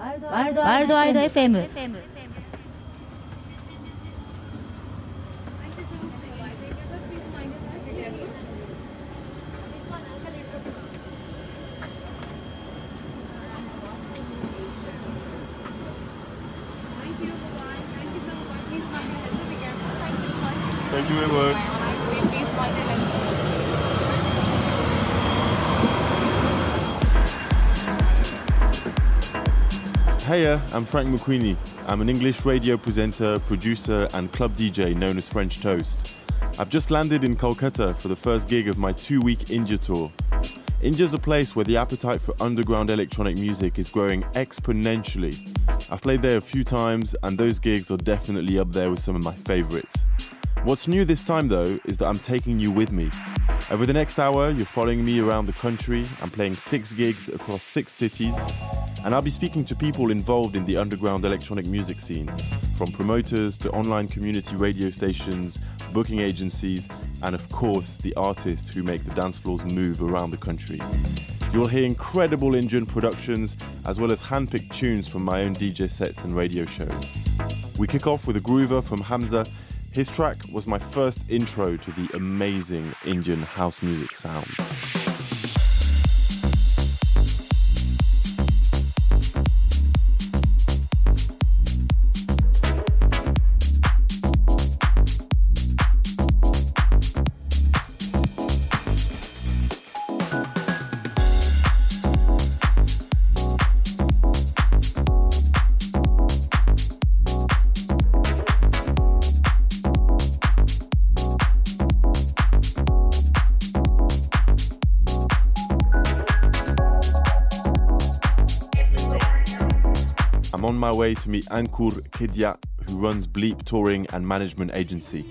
ワールドワイド FM I'm Frank McQueenie. I'm an English radio presenter, producer, and club DJ known as French Toast. I've just landed in Kolkata for the first gig of my two week India tour. India's a place where the appetite for underground electronic music is growing exponentially. I've played there a few times, and those gigs are definitely up there with some of my favourites. What's new this time though is that I'm taking you with me. Over the next hour, you're following me around the country. I'm playing six gigs across six cities, and I'll be speaking to people involved in the underground electronic music scene, from promoters to online community radio stations, booking agencies, and of course, the artists who make the dance floors move around the country. You'll hear incredible Indian productions as well as handpicked tunes from my own DJ sets and radio shows. We kick off with a groover from Hamza. His track was my first intro to the amazing Indian house music sound. I'm on my way to meet Ankur Kedia, who runs Bleep Touring and Management Agency.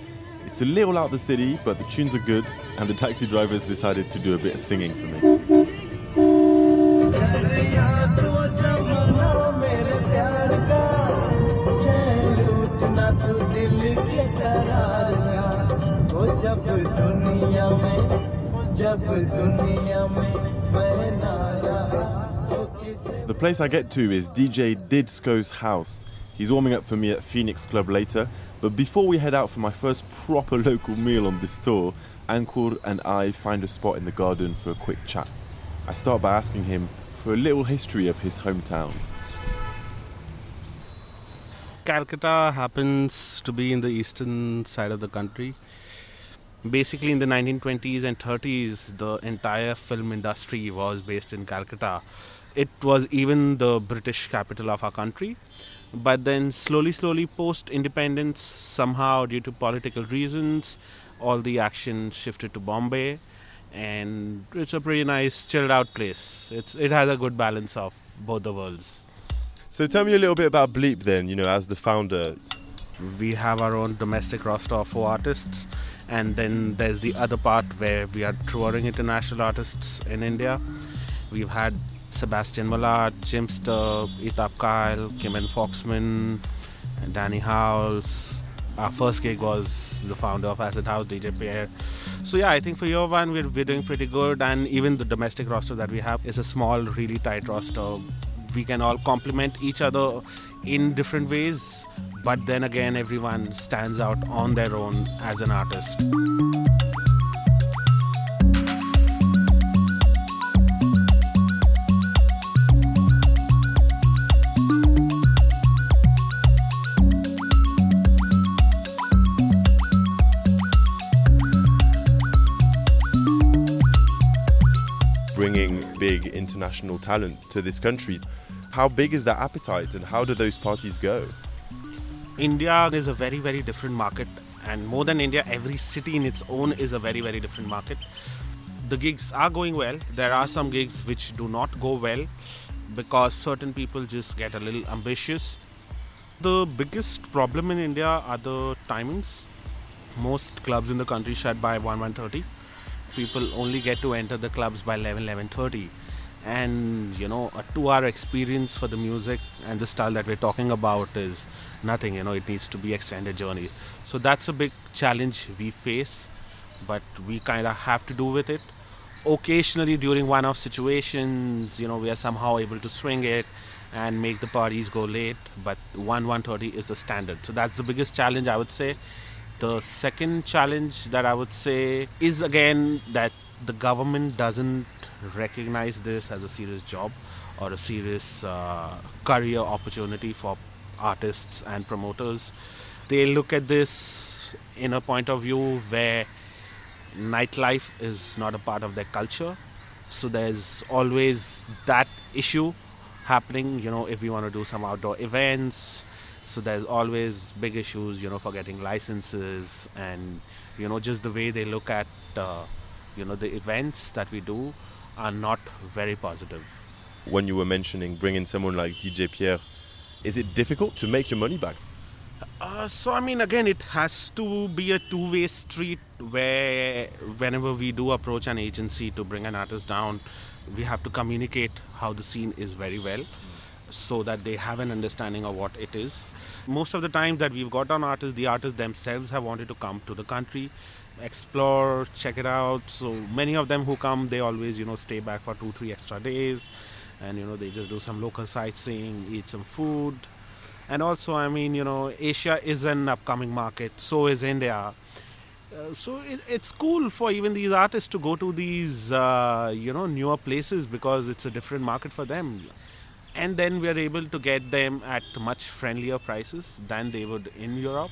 It's a little out the city, but the tunes are good, and the taxi drivers decided to do a bit of singing for me. जब दुनिया में जब दुनिया में मैं ना रहा तो किसे the place I get to is DJ Didsko's house. He's warming up for me at Phoenix Club later, but before we head out for my first proper local meal on this tour, Ankur and I find a spot in the garden for a quick chat. I start by asking him for a little history of his hometown. Calcutta happens to be in the eastern side of the country. Basically, in the 1920s and 30s, the entire film industry was based in Calcutta. It was even the British capital of our country. But then, slowly, slowly, post independence, somehow due to political reasons, all the action shifted to Bombay. And it's a pretty nice, chilled out place. It's, it has a good balance of both the worlds. So tell me a little bit about Bleep then, you know, as the founder. we have our own domestic roster of four artists and then there's the other part where we are touring international artists in india we've had sebastian Mallat, jimpster etapp kyle kim and foxman danny howells. Our first gig was the founder of acid house dj pierre. So yeah i think for year one we're, we're doing pretty good. And even the domestic roster that we have is a small really tight roster. We can all complement each other in different ways. But then again everyone stands out on their own as an artist big international talent to this country. How big is that appetite and how do those parties go? india is a very very different market and more than india every city in its own is a very very different market. The gigs are going well. There are some gigs which do not go well because certain people just get a little ambitious. The biggest problem in india are the timings. Most clubs in the country shut by 1 1.30 people only get to enter the clubs by 11 11.30 and you know a two hour experience for the music and the style that we're talking about is nothing you know it needs to be extended journey so that's a big challenge we face but we kind of have to do with it occasionally during one off situations you know we are somehow able to swing it and make the parties go late. But 1 1:30 is the standard. So that's the biggest challenge I would say. The second challenge that I would say is again that the government doesn't recognize this as a serious job or a serious uh, career opportunity for artists and promoters. They look at this in a point of view where nightlife is not a part of their culture. So there's always that issue happening, you know, if we want to do some outdoor events. So there's always big issues, you know, for getting licenses and, you know, just the way they look at, uh, you know, the events that we do are not very positive. When you were mentioning bringing someone like DJ Pierre, is it difficult to make your money back? Uh, so I mean, again, it has to be a two-way street where whenever we do approach an agency to bring an artist down, we have to communicate how the scene is very well, so that they have an understanding of what it is. Most of the time that we've got on artists, the artists themselves have wanted to come to the country, explore, check it out. So many of them who come, they always you know stay back for two, three extra days, and you know they just do some local sightseeing, eat some food and also i mean you know asia is an upcoming market so is india uh, so it, it's cool for even these artists to go to these uh, you know newer places because it's a different market for them and then we are able to get them at much friendlier prices than they would in europe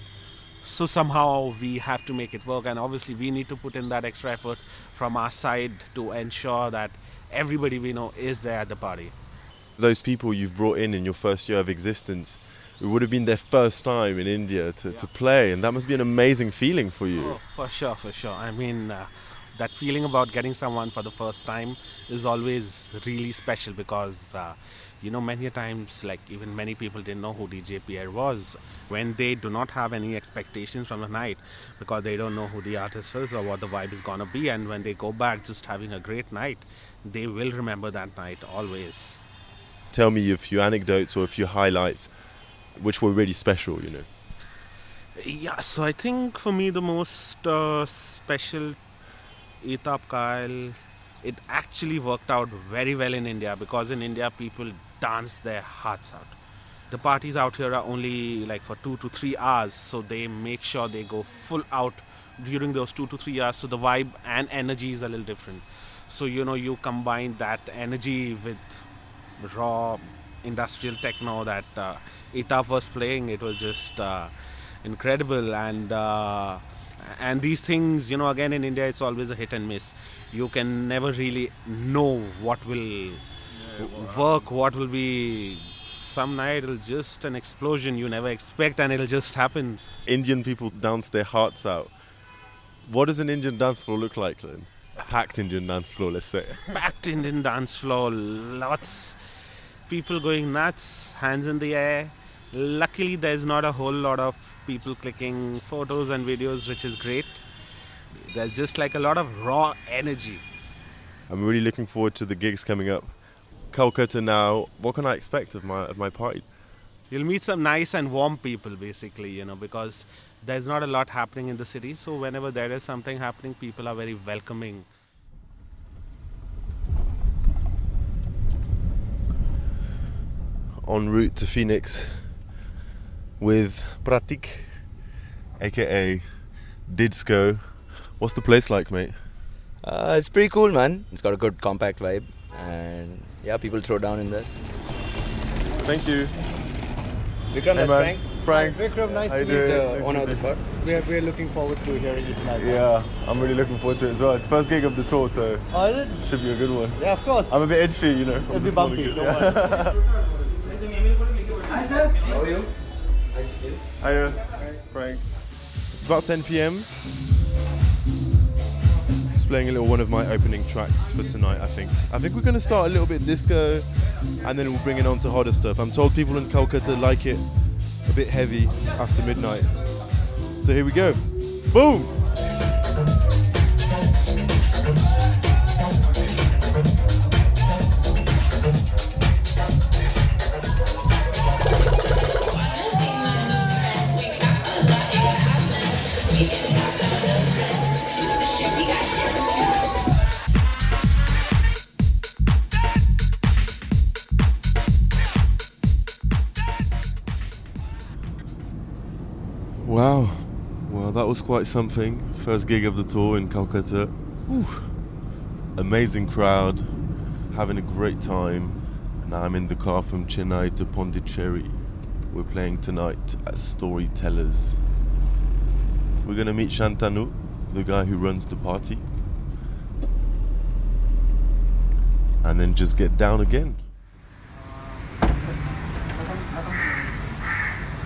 so somehow we have to make it work and obviously we need to put in that extra effort from our side to ensure that everybody we know is there at the party those people you've brought in in your first year of existence it would have been their first time in India to, Yeah. to play, and that must be an amazing feeling for you. Oh, for sure, for sure. I mean, uh, that feeling about getting someone for the first time is always really special because, uh, you know, many a times, like even many people didn't know who DJ Pierre was. When they do not have any expectations from the night because they don't know who the artist is or what the vibe is gonna be, and when they go back just having a great night, they will remember that night always. Tell me a few anecdotes or a few highlights which were really special, you know. Yeah, so I think for me the most uh, special Etapp Kyle, it actually worked out very well in India because in India people dance their hearts out. The parties out here are only like for two to three hours, so they make sure they go full out during those two to three hours. So the vibe and energy is a little different. So you know you combine that energy with raw industrial techno that uh, Etapp was playing. It was just uh, incredible, and uh, and these things, you know, again in India, it's always a hit and miss. You can never really know what will work, what will be. Some night it'll just an explosion you never expect, and it'll just happen. Indian people dance their hearts out. What does an Indian dance floor look like, then? A packed Indian dance floor, let's say. packed Indian dance floor, lots people going nuts, hands in the air. Luckily, there's not a whole lot of people clicking photos and videos, which is great. There's just like a lot of raw energy. I'm really looking forward to the gigs coming up. Calcutta now. What can I expect of my of my party? You'll meet some nice and warm people, basically, you know, because there's not a lot happening in the city. So, whenever there is something happening, people are very welcoming. En route to Phoenix with Pratik, aka Didsco. What's the place like, mate? Uh, it's pretty cool, man. It's got a good compact vibe, and yeah, people throw down in there. Thank you. Vikram, Hey, that's man. Frank. Frank. Vikram, nice How to meet you. the owner of the spot. We're, we're looking forward to hearing you tonight. man. Yeah, I'm really looking forward to it as well. It's the first gig of the tour, so Oh, is it? should be a good one. Yeah, of course. I'm a bit edgy, you know. It'll I'm be bumpy. kid. Don't Yeah. worry. How are you? Hiya, Frank. It's about 10 p.m. Playing a little one of my opening tracks for tonight, I think. I think we're going to start a little bit disco and then we'll bring it on to harder stuff. I'm told people in Calcutta like it a bit heavy after midnight. So here we go. Boom! That was quite something. First gig of the tour in Calcutta. Whew. Amazing crowd, having a great time. And I'm in the car from Chennai to Pondicherry. We're playing tonight at Storytellers. We're gonna meet Shantanu, the guy who runs the party. And then just get down again.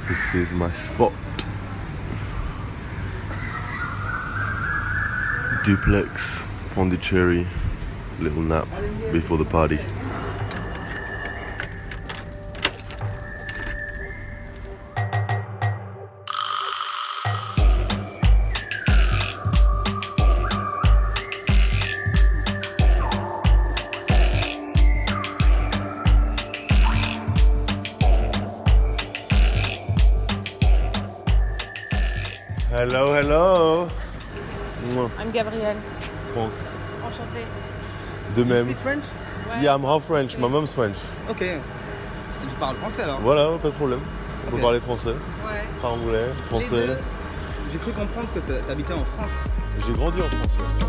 This is my spot. Duplex, Pondicherry, little nap before the party. You speak French? Yeah, I'm half French. My mom's French. Ok. Et tu parles français alors? Voilà, pas de problème. On peut parler français, Ouais. pas anglais, français. J'ai cru comprendre que t'a- t'habitais en France. J'ai grandi en France.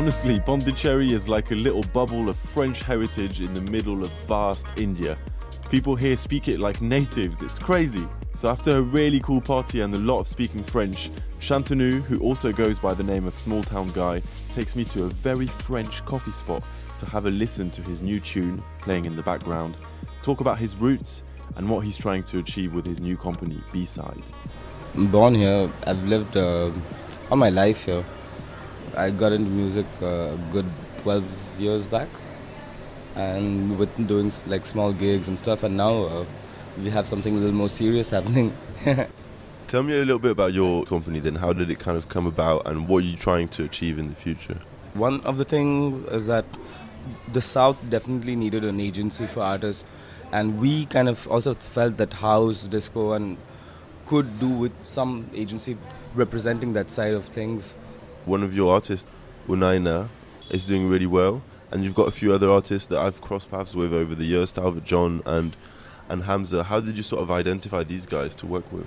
Honestly, Pondicherry is like a little bubble of French heritage in the middle of vast India. People here speak it like natives, it's crazy. So, after a really cool party and a lot of speaking French, Shantanu, who also goes by the name of Small Town Guy, takes me to a very French coffee spot to have a listen to his new tune playing in the background, talk about his roots and what he's trying to achieve with his new company, B Side. Born here. I've lived uh, all my life here. I got into music uh, a good 12 years back, and been doing like small gigs and stuff. And now uh, we have something a little more serious happening. Tell me a little bit about your company then. How did it kind of come about and what are you trying to achieve in the future? One of the things is that the South definitely needed an agency for artists, and we kind of also felt that house, disco, and could do with some agency representing that side of things. One of your artists, Unaina, is doing really well, and you've got a few other artists that I've crossed paths with over the years, Stalvart John and and Hamza. How did you sort of identify these guys to work with?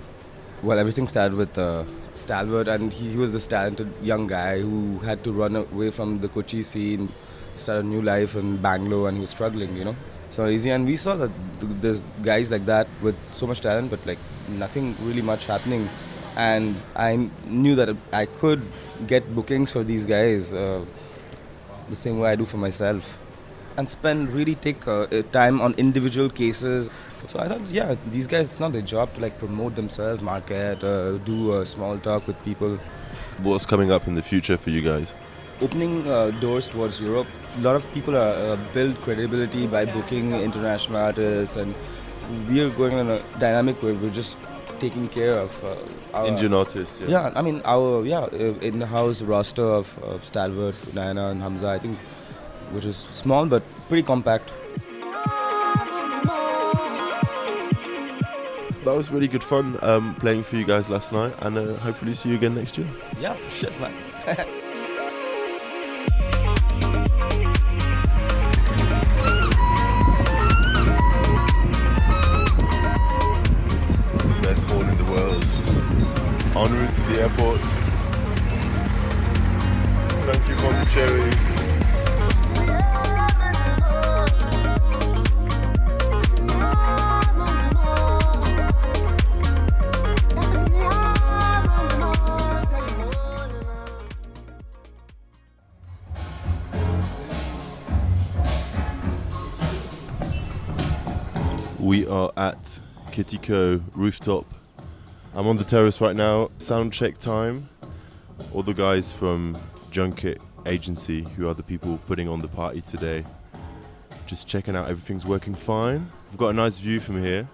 Well, everything started with uh, Stalvart, and he, he was this talented young guy who had to run away from the Kochi scene, start a new life in Bangalore, and he was struggling, you know. So easy, and we saw that th- there's guys like that with so much talent, but like nothing really much happening. And I knew that I could get bookings for these guys uh, the same way I do for myself, and spend really take uh, uh, time on individual cases. So I thought, yeah, these guys, it's not their job to like promote themselves, market, uh, do uh, small talk with people. What's coming up in the future for you guys? Opening uh, doors towards Europe. A lot of people are, uh, build credibility by booking international artists, and we are going on a dynamic where we're just taking care of uh, our Indian artists, yeah. Yeah, I mean our yeah uh, in-house roster of uh, Stalvart, Diana, and Hamza. I think, which is small but pretty compact. That was really good fun um, playing for you guys last night, and uh, hopefully see you again next year. Yeah, for sure, man. at Kitty Ko rooftop. I'm on the terrace right now. Sound check time. All the guys from Junket Agency, who are the people putting on the party today, just checking out everything's working fine. We've got a nice view from here.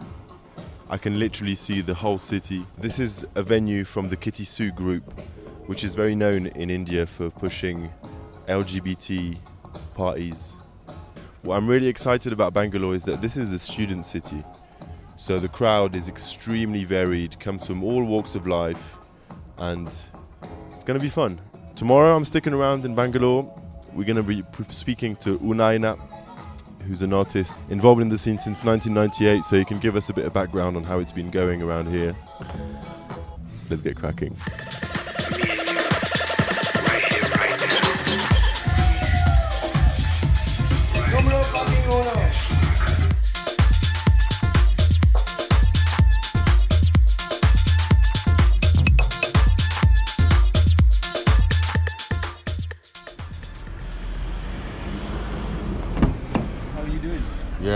I can literally see the whole city. This is a venue from the Kitty Su group, which is very known in India for pushing LGBT parties. What I'm really excited about Bangalore is that this is the student city. So the crowd is extremely varied, comes from all walks of life, and it's going to be fun. Tomorrow, I'm sticking around in Bangalore. We're going to be speaking to Unaina, who's an artist involved in the scene since 1998, so he can give us a bit of background on how it's been going around here. Let's get cracking.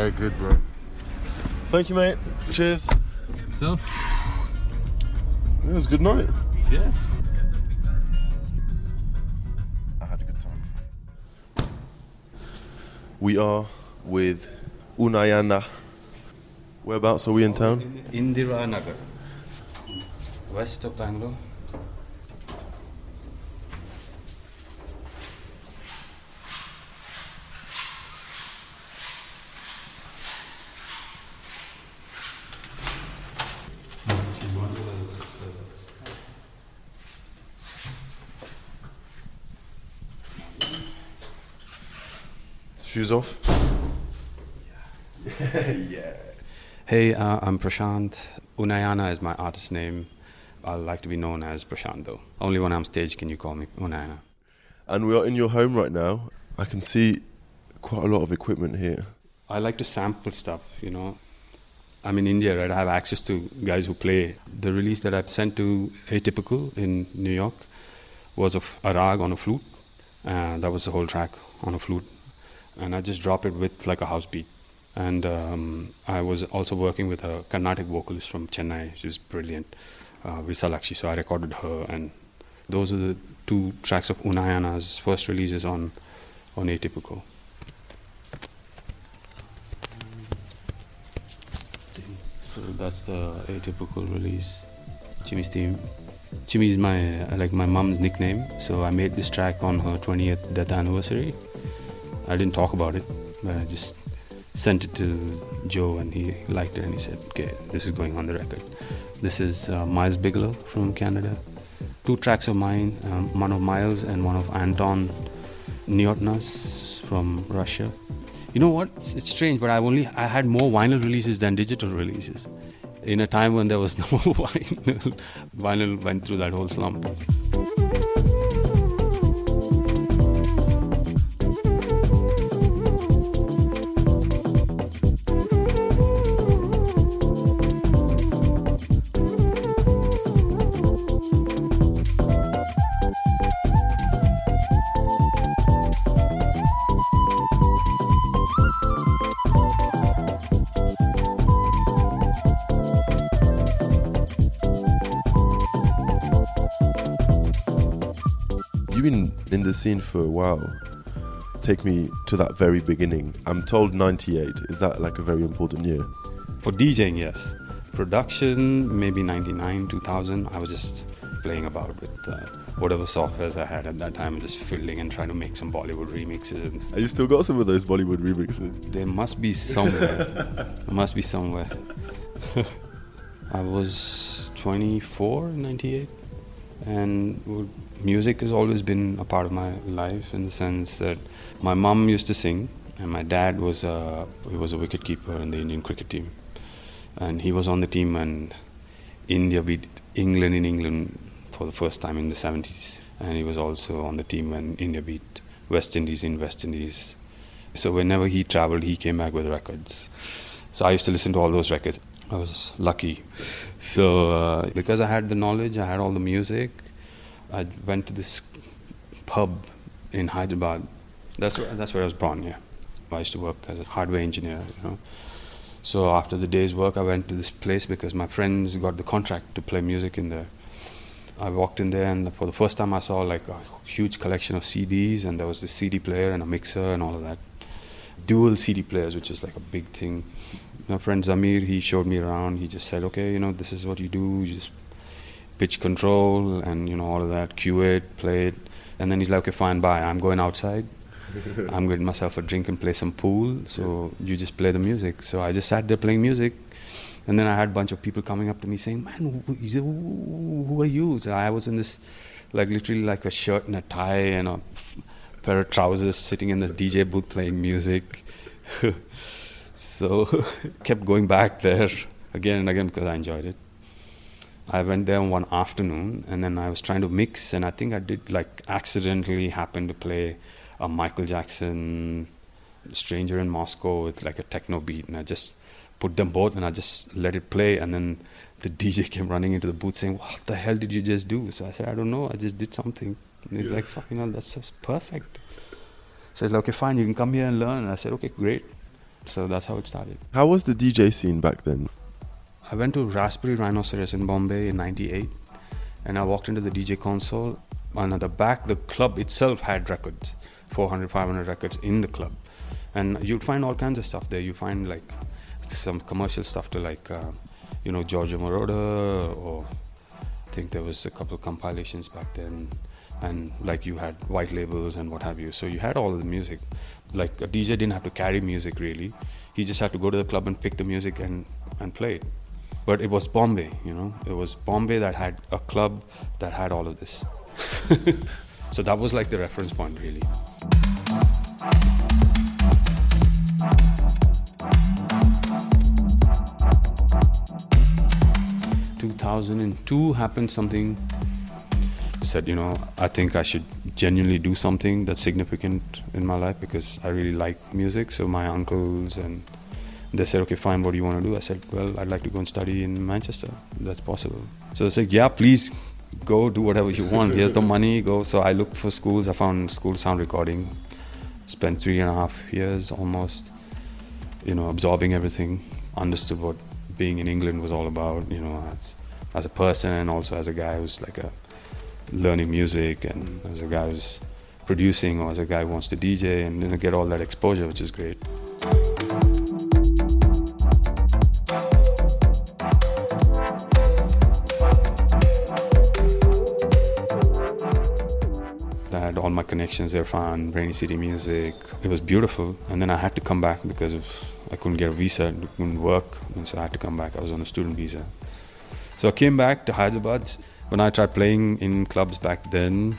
Yeah, good, bro. Thank you, mate. Cheers. So? It was a good night. Yeah. I had a good time. We are with Unayana. Whereabouts are we in town? Indira Nagar, west of Bangalore. Shoes off. Hey, uh, I'm Prashant. Unayana is my artist name. I like to be known as Prashant, though. Only when I'm stage can you call me Unayana. And we are in your home right now. I can see quite a lot of equipment here. I like to sample stuff, you know. I'm in India, right? I have access to guys who play. The release that I've sent to Atypical in New York was of a rag on a flute. And that was the whole track on a flute. And I just drop it with like a house beat. And um, I was also working with a Carnatic vocalist from Chennai. She's brilliant, uh, Visalakshi. So I recorded her. And those are the two tracks of Unayana's first releases on, on Atypical. So that's the atypical release. Jimmy's theme. Jimmy is my like my mom's nickname. So I made this track on her 20th death anniversary. I didn't talk about it, I just sent it to Joe, and he liked it, and he said, "Okay, this is going on the record." This is uh, Miles Bigelow from Canada. Two tracks of mine, um, one of Miles and one of Anton Neotnas from Russia. You know what? It's, strange, but I've only I had more vinyl releases than digital releases. In a time when there was no vinyl, vinyl went through that whole slump. The scene for a while. Take me to that very beginning. I'm told 98. Is that like a very important year? For DJing, yes. Production, maybe 99, 2000. I was just playing about with uh, whatever softwares I had at that time, and just fiddling and trying to make some Bollywood remixes. And you still got some of those Bollywood remixes? There must be somewhere. there must be somewhere. I was 24 in 98 and music has always been a part of my life in the sense that my mom used to sing and my dad was a, he was a wicket keeper in the Indian cricket team. And he was on the team when India beat England in England for the first time in the 70s and he was also on the team when India beat West Indies in West Indies. So whenever he traveled he came back with records. So I used to listen to all those records I was lucky. So uh, because I had the knowledge I had all the music I went to this pub in Hyderabad. That's where, that's where I was born yeah. I used to work as a hardware engineer you know. So after the day's work I went to this place because my friends got the contract to play music in there. I walked in there and for the first time I saw like a huge collection of CDs and there was this CD player and a mixer and all of that. Dual CD players which is like a big thing my friend Zamir he showed me around. He just said okay you know this is what you do. You just pitch control and you know all of that cue it play it. And then he's like okay fine bye. I'm going outside. I'm getting myself a drink and play some pool. So you just play the music. So I just sat there playing music. And then I had a bunch of people coming up to me saying, "Man, who, who, who are you?" So I was in this, like literally like a shirt and a tie and a pair of trousers, sitting in this DJ booth playing music. so kept going back there again and again because I enjoyed it. I went there one afternoon and then I was trying to mix and I think I did like accidentally happen to play a Michael Jackson Stranger in Moscow with like a techno beat and I just put them both and I just let it play and then the DJ came running into the booth saying, What the hell did you just do? So I said, I don't know, I just did something. And he's yeah. like, fucking hell, that's perfect. So he's like, okay, fine, you can come here and learn. And I said, okay, great. So that's how it started. How was the DJ scene back then? I went to Razzberry Rhinoceros in Bombay in 98 and I walked into the DJ console and at the back the club itself had records 400 500 records in the club. And you'd find all kinds of stuff there. You find like some commercial stuff to like uh, you know Giorgio Moroder or I think there was a couple of compilations back then. And like you had white labels and what have you. So you had all of the music like a DJ didn't have to carry music really he just had to go to the club and pick the music and and play it but it was Bombay, you know. It was Bombay that had a club that had all of this. so that was like the reference point, really. Two thousand and two happened something. Said you know I think I should genuinely do something that's significant in my life because I really like music. So my uncles and they said, okay, fine, what do you want to do? I said, well, I'd like to go and study in Manchester. That's possible. So they said, yeah, please go do whatever you want. Here's the money, go. So I looked for schools. I found school sound recording. Spent three and a half years almost, you know, absorbing everything. Understood what being in England was all about, you know, as, as a person and also as a guy who's like a learning music and as a guy who's producing or as a guy who wants to DJ and you know, get all that exposure, which is great. I had all my connections there found Rainy City Music. It was beautiful. And then I had to come back because I couldn't get a visa, it couldn't work. And so I had to come back. I was on a student visa. So I came back to Hyderabad. When I tried playing in clubs back then,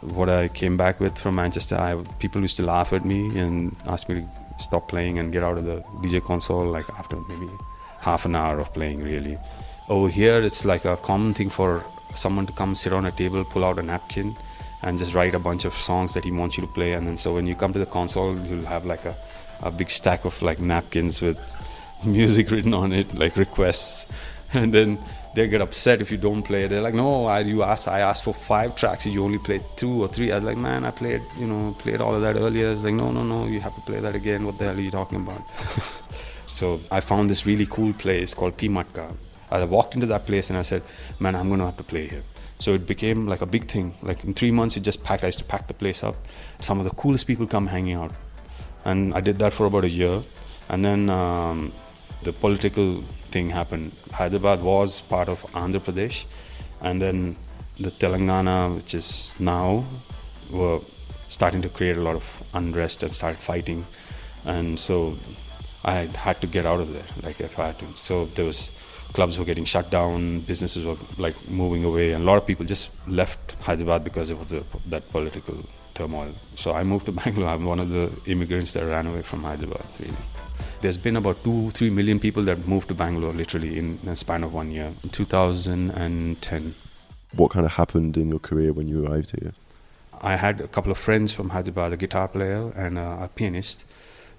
what I came back with from Manchester, I, people used to laugh at me and ask me to stop playing and get out of the DJ console like after maybe half an hour of playing really. Over here, it's like a common thing for someone to come sit on a table, pull out a napkin, and just write a bunch of songs that he wants you to play. And then so when you come to the console, you'll have like a, a big stack of like napkins with music written on it, like requests. And then they get upset if you don't play. They're like, no, I, you asked, I asked for five tracks, you only played two or three. I was like, man, I played, you know, played all of that earlier. It's like, no, no, no, you have to play that again. What the hell are you talking about? so I found this really cool place called Pimatka. I walked into that place and I said, man, I'm going to have to play here. So it became like a big thing. Like in three months, it just packed. I used to pack the place up. Some of the coolest people come hanging out, and I did that for about a year. And then um, the political thing happened. Hyderabad was part of Andhra Pradesh, and then the Telangana, which is now, were starting to create a lot of unrest and started fighting. And so I had to get out of there, like if I had to. So there was clubs were getting shut down, businesses were like moving away, and a lot of people just left Hyderabad because of the, that political turmoil. So I moved to Bangalore. I'm one of the immigrants that ran away from Hyderabad, really. There's been about two, three million people that moved to Bangalore literally in a span of one year, 2010. What kind of happened in your career when you arrived here? I had a couple of friends from Hyderabad, a guitar player and a, a pianist.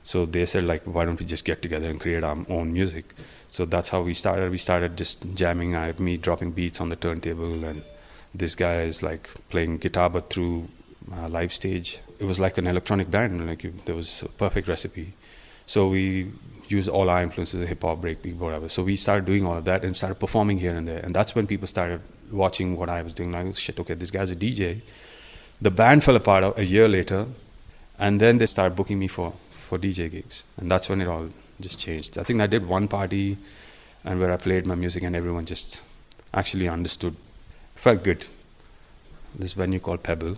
So they said like, why don't we just get together and create our own music? So that's how we started. We started just jamming. I me dropping beats on the turntable, and this guy is like playing guitar but through uh, live stage. It was like an electronic band. Like there was a perfect recipe. So we used all our influences, hip hop, breakbeat, whatever. So we started doing all of that and started performing here and there. And that's when people started watching what I was doing. Like, shit, okay, this guy's a DJ. The band fell apart a year later, and then they started booking me for for DJ gigs, and that's when it all just changed. I think I did one party, and where I played my music, and everyone just actually understood. Felt good. This venue called Pebble,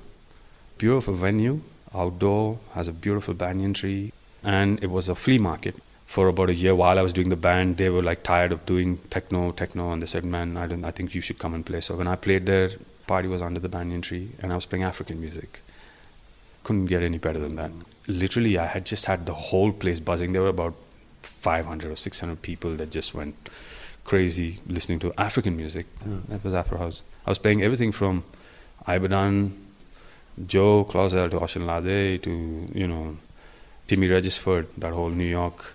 beautiful venue, outdoor, has a beautiful banyan tree, and it was a flea market. for about a year while I was doing the band, they were like tired of doing techno, techno, and they said, "Man, I don't. I think you should come and play." So when I played there, party was under the banyan tree, and I was playing African music. Couldn't get any better than that. Literally, I had just had the whole place buzzing. There were about 500 or 600 people that just went crazy listening to African music. Hmm. That was Afro House. I was playing everything from Ibadan, Joe Claussell to Osunlade to you know Timmy Regisford, that whole New York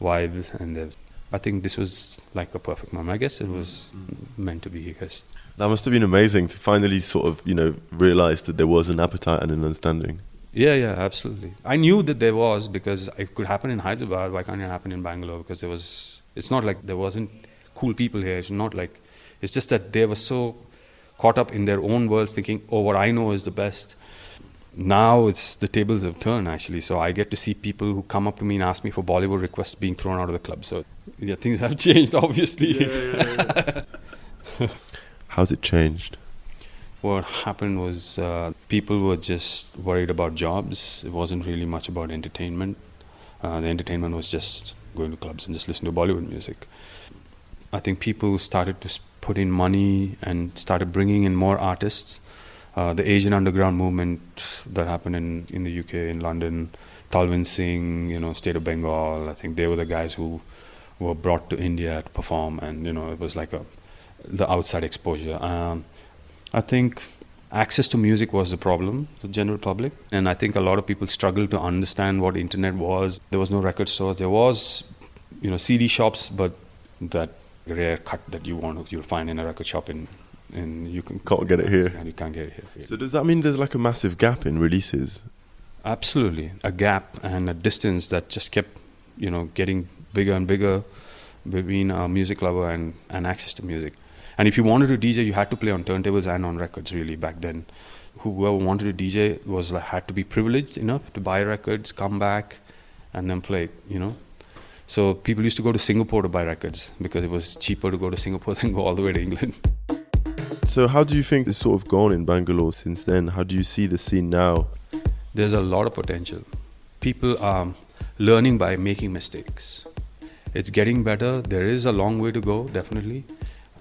vibe, and the, I think this was like a perfect moment. I guess it was mm-hmm. meant to be. I guess. That must have been amazing to finally sort of, you know, realize that there was an appetite and an understanding. Yeah, yeah, absolutely. I knew that there was because it could happen in Hyderabad. Why can't it happen in Bangalore? Because there was. It's not like there wasn't cool people here. It's not like. It's just that they were so caught up in their own worlds, thinking, "Oh, what I know is the best." Now it's the tables have turned actually. So I get to see people who come up to me and ask me for Bollywood requests being thrown out of the club. So yeah, things have changed obviously. How's it changed? what happened was uh, people were just worried about jobs. It wasn't really much about entertainment. Uh, the entertainment was just going to clubs and just listening to Bollywood music. I think people started to put in money and started bringing in more artists. Uh, the Asian underground movement that happened in, in the UK, in London, Talvin Singh, you know, State of Bengal. I think they were the guys who were brought to India to perform, and you know, it was like a the outside exposure. Um, I think access to music was the problem, the general public, and I think a lot of people struggled to understand what internet was. There was no record stores. There was, you know, CD shops, but that rare cut that you want you'll find in a record shop in, in you can Can't get it here. and you can't get it here. So does that mean there's like a massive gap in releases? Absolutely, a gap and a distance that just kept, you know, getting bigger and bigger between a music lover and, and access to music. And if you wanted to DJ, you had to play on turntables and on records. Really, back then, whoever wanted to DJ was like, had to be privileged enough to buy records, come back, and then play. You know, so people used to go to Singapore to buy records because it was cheaper to go to Singapore than go all the way to England. So how do you think it's sort of gone in Bangalore since then? How do you see the scene now? there's a lot of potential. People are learning by making mistakes. It's getting better. There is a long way to go, definitely.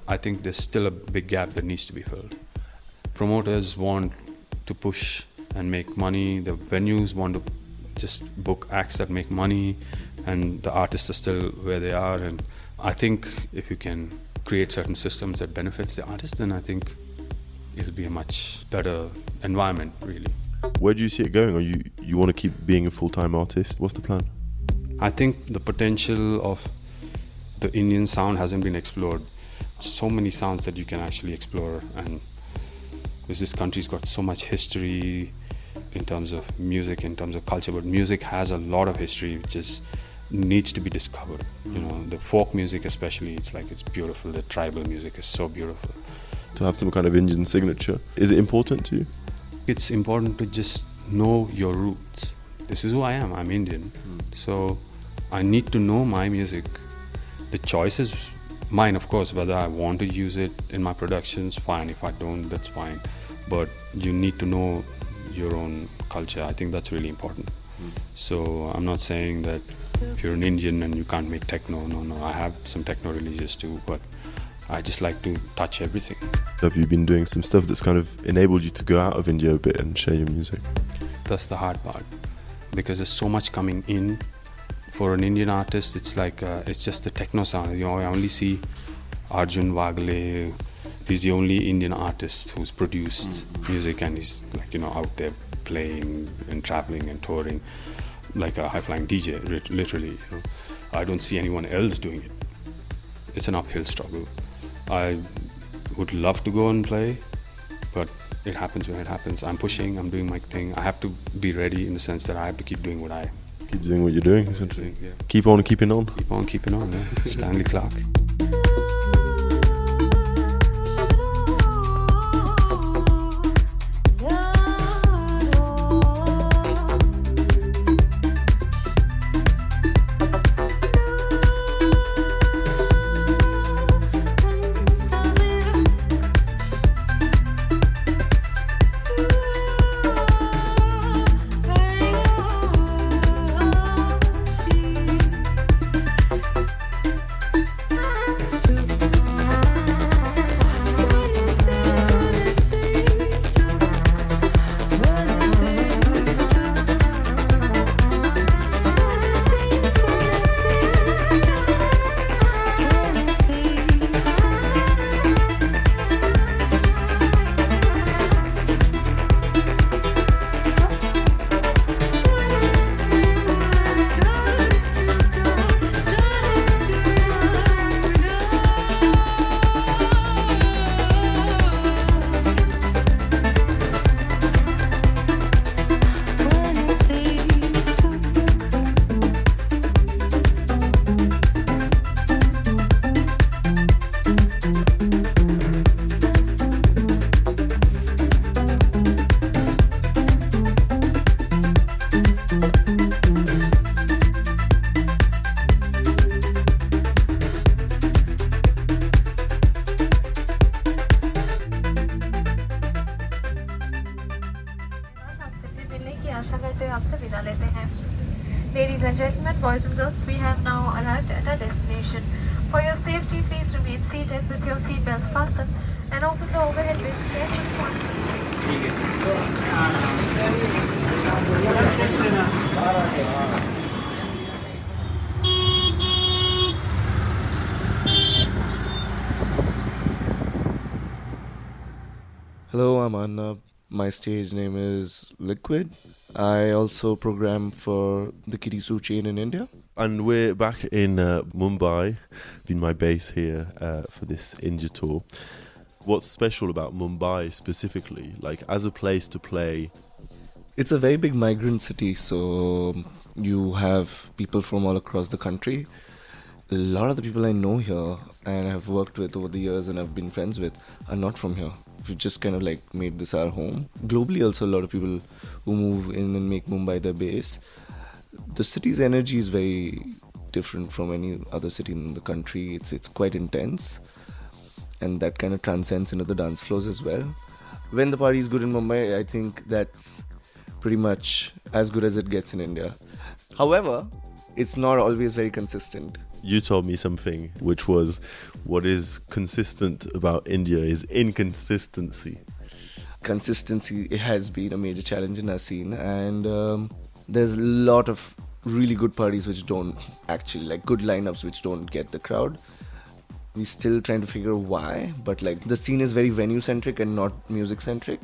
I think there's still a big gap that needs to be filled. Promoters want to push and make money, the venues want to just book acts that make money, and the artists are still where they are. And I think if you can create certain systems that benefits the artist, then I think it'll be a much better environment, really. Where do you see it going? Or you you want to keep being a full time artist? What's the plan? I think the potential of the Indian sound hasn't been explored. So many sounds that you can actually explore, and because this country's got so much history in terms of music, in terms of culture, but music has a lot of history which is needs to be discovered. You know, the folk music especially, it's like it's beautiful. The tribal music is so beautiful. To have some kind of Indian signature. Is it important to you? it's important to just know your roots. This is who I am. I'm Indian. Hmm. So I need to know my music. The choice is mine, of course. Whether I want to use it in my productions, fine. If I don't, that's fine. But you need to know your own culture. I think that's really important. So I'm not saying that if you're an Indian and you can't make techno, no, no. I have some techno releases too, but I just like to touch everything. Have you been doing some stuff that's kind of enabled you to go out of India a bit and share your music? That's the hard part because there's so much coming in. For an Indian artist, it's like uh, it's just the techno sound. You know, I only see Arjun Vagale. He's the only Indian artist who's produced music, and he's like you know out there playing and traveling and touring like a high-flying DJ, literally. You know, I don't see anyone else doing it. It's an uphill struggle. I would love to go and play, but it happens when it happens. I'm pushing, I'm doing my thing. I have to be ready in the sense that I have to keep doing what I Keep doing what you're doing, essentially. Yeah. Keep on keeping on. Keep on keeping on, yeah. Stanley Clarke. Anna. My stage name is Liquid. I also program for the Kitty Su chain in India. And we're back in uh, Mumbai, been my base here uh, for this India tour. What's special about Mumbai specifically, like as a place to play? It's a very big migrant city, so you have people from all across the country. A lot of the people I know here and have worked with over the years and I've been friends with are not from here. We've just kind of like made this our home. Globally, also, a lot of people who move in and make Mumbai their base. The city's energy is very different from any other city in the country. It's it's quite intense, and that kind of transcends into the dance floors as well. When the party is good in Mumbai, I think that's pretty much as good as it gets in India. However, it's not always very consistent. You told me something which was what is consistent about India is inconsistency. Consistency has been a major challenge in our scene, and um, there's a lot of really good parties which don't actually like good lineups which don't get the crowd. We're still trying to figure why, but like the scene is very venue centric and not music centric.